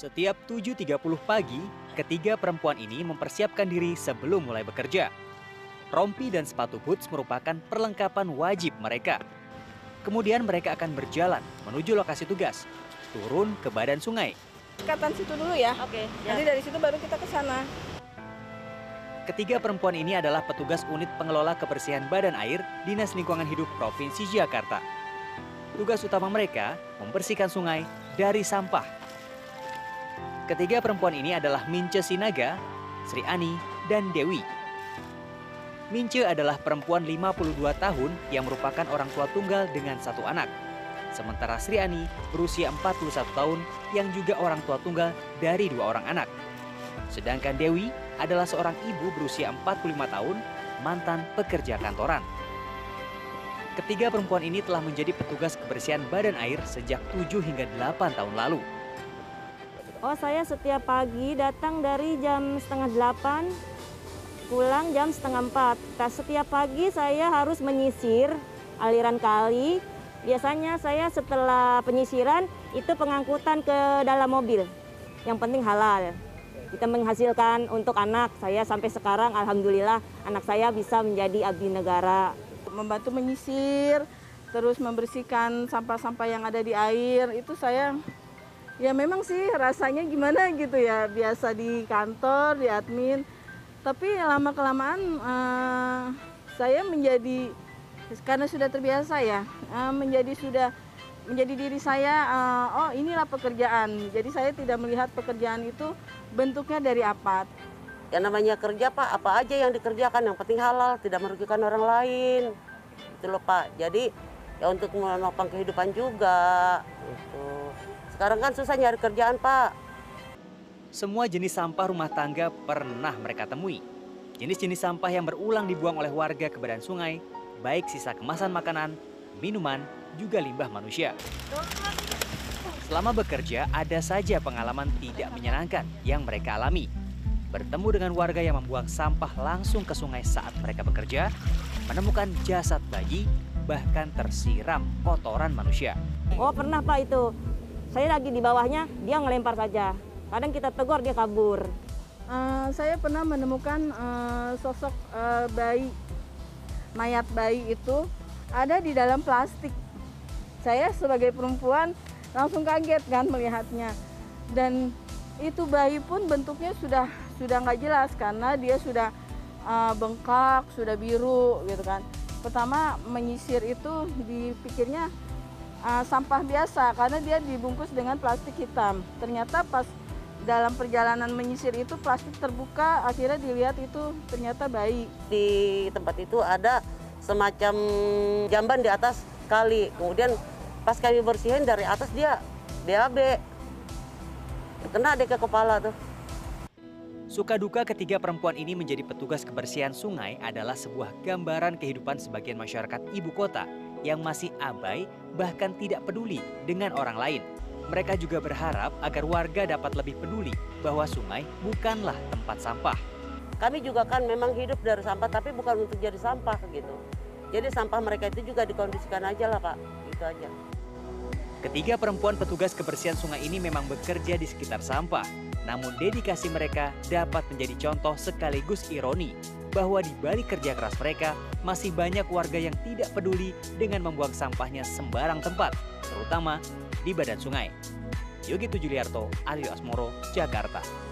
Setiap 7.30 pagi, ketiga perempuan ini mempersiapkan diri sebelum mulai bekerja. Rompi dan sepatu boots merupakan perlengkapan wajib mereka. Kemudian mereka akan berjalan menuju lokasi tugas, turun ke badan sungai. Dekatan situ dulu ya. Oke, Nanti dari situ baru kita ke sana. Ketiga perempuan ini adalah petugas unit pengelola kebersihan badan air Dinas Lingkungan Hidup Provinsi Jakarta. Tugas utama mereka membersihkan sungai dari sampah. Ketiga perempuan ini adalah Mince Sinaga, Sri Ani, dan Dewi. Mince adalah perempuan 52 tahun yang merupakan orang tua tunggal dengan satu anak. Sementara Sri Ani berusia 41 tahun yang juga orang tua tunggal dari dua orang anak. Sedangkan Dewi adalah seorang ibu berusia 45 tahun, mantan pekerja kantoran. Ketiga perempuan ini telah menjadi petugas kebersihan badan air sejak 7 hingga 8 tahun lalu. Oh saya setiap pagi datang dari jam setengah delapan, pulang jam setengah empat. Nah, setiap pagi saya harus menyisir aliran kali. Biasanya saya setelah penyisiran itu pengangkutan ke dalam mobil. Yang penting halal. Kita menghasilkan untuk anak saya sampai sekarang alhamdulillah anak saya bisa menjadi abdi negara. Membantu menyisir, terus membersihkan sampah-sampah yang ada di air. Itu saya ya memang sih rasanya gimana gitu ya. Biasa di kantor, di admin. Tapi lama kelamaan eh, saya menjadi karena sudah terbiasa ya, eh, menjadi sudah menjadi diri saya eh, oh inilah pekerjaan. Jadi saya tidak melihat pekerjaan itu bentuknya dari apa. Ya namanya kerja Pak, apa aja yang dikerjakan yang penting halal, tidak merugikan orang lain. Itu loh Pak. Jadi ya untuk menopang kehidupan juga. Sekarang kan susah nyari kerjaan Pak. Semua jenis sampah rumah tangga pernah mereka temui. Jenis-jenis sampah yang berulang dibuang oleh warga ke badan sungai, baik sisa kemasan makanan, minuman, juga limbah manusia. Selama bekerja, ada saja pengalaman tidak menyenangkan yang mereka alami. Bertemu dengan warga yang membuang sampah langsung ke sungai saat mereka bekerja, menemukan jasad bayi, bahkan tersiram kotoran manusia. Oh pernah Pak itu. Saya lagi di bawahnya, dia ngelempar saja. Kadang kita tegur dia kabur. Eh, saya pernah menemukan eh, sosok eh, bayi, mayat bayi itu ada di dalam plastik. Saya sebagai perempuan langsung kaget kan melihatnya. Dan itu bayi pun bentuknya sudah sudah nggak jelas karena dia sudah eh, bengkak, sudah biru gitu kan. Pertama menyisir itu dipikirnya eh, sampah biasa karena dia dibungkus dengan plastik hitam. Ternyata pas dalam perjalanan menyisir itu plastik terbuka akhirnya dilihat itu ternyata bayi Di tempat itu ada semacam jamban di atas kali. Kemudian pas kami bersihin dari atas dia BAB. Kena deh ke kepala tuh. Suka duka ketiga perempuan ini menjadi petugas kebersihan sungai adalah sebuah gambaran kehidupan sebagian masyarakat ibu kota yang masih abai bahkan tidak peduli dengan orang lain. Mereka juga berharap agar warga dapat lebih peduli bahwa sungai bukanlah tempat sampah. Kami juga kan memang hidup dari sampah tapi bukan untuk jadi sampah gitu. Jadi sampah mereka itu juga dikondisikan aja lah Pak. Gitu aja. Ketiga perempuan petugas kebersihan sungai ini memang bekerja di sekitar sampah. Namun dedikasi mereka dapat menjadi contoh sekaligus ironi bahwa di balik kerja keras mereka masih banyak warga yang tidak peduli dengan membuang sampahnya sembarang tempat, terutama di badan sungai. Yogi Tujuliarto, Aryo Asmoro, Jakarta.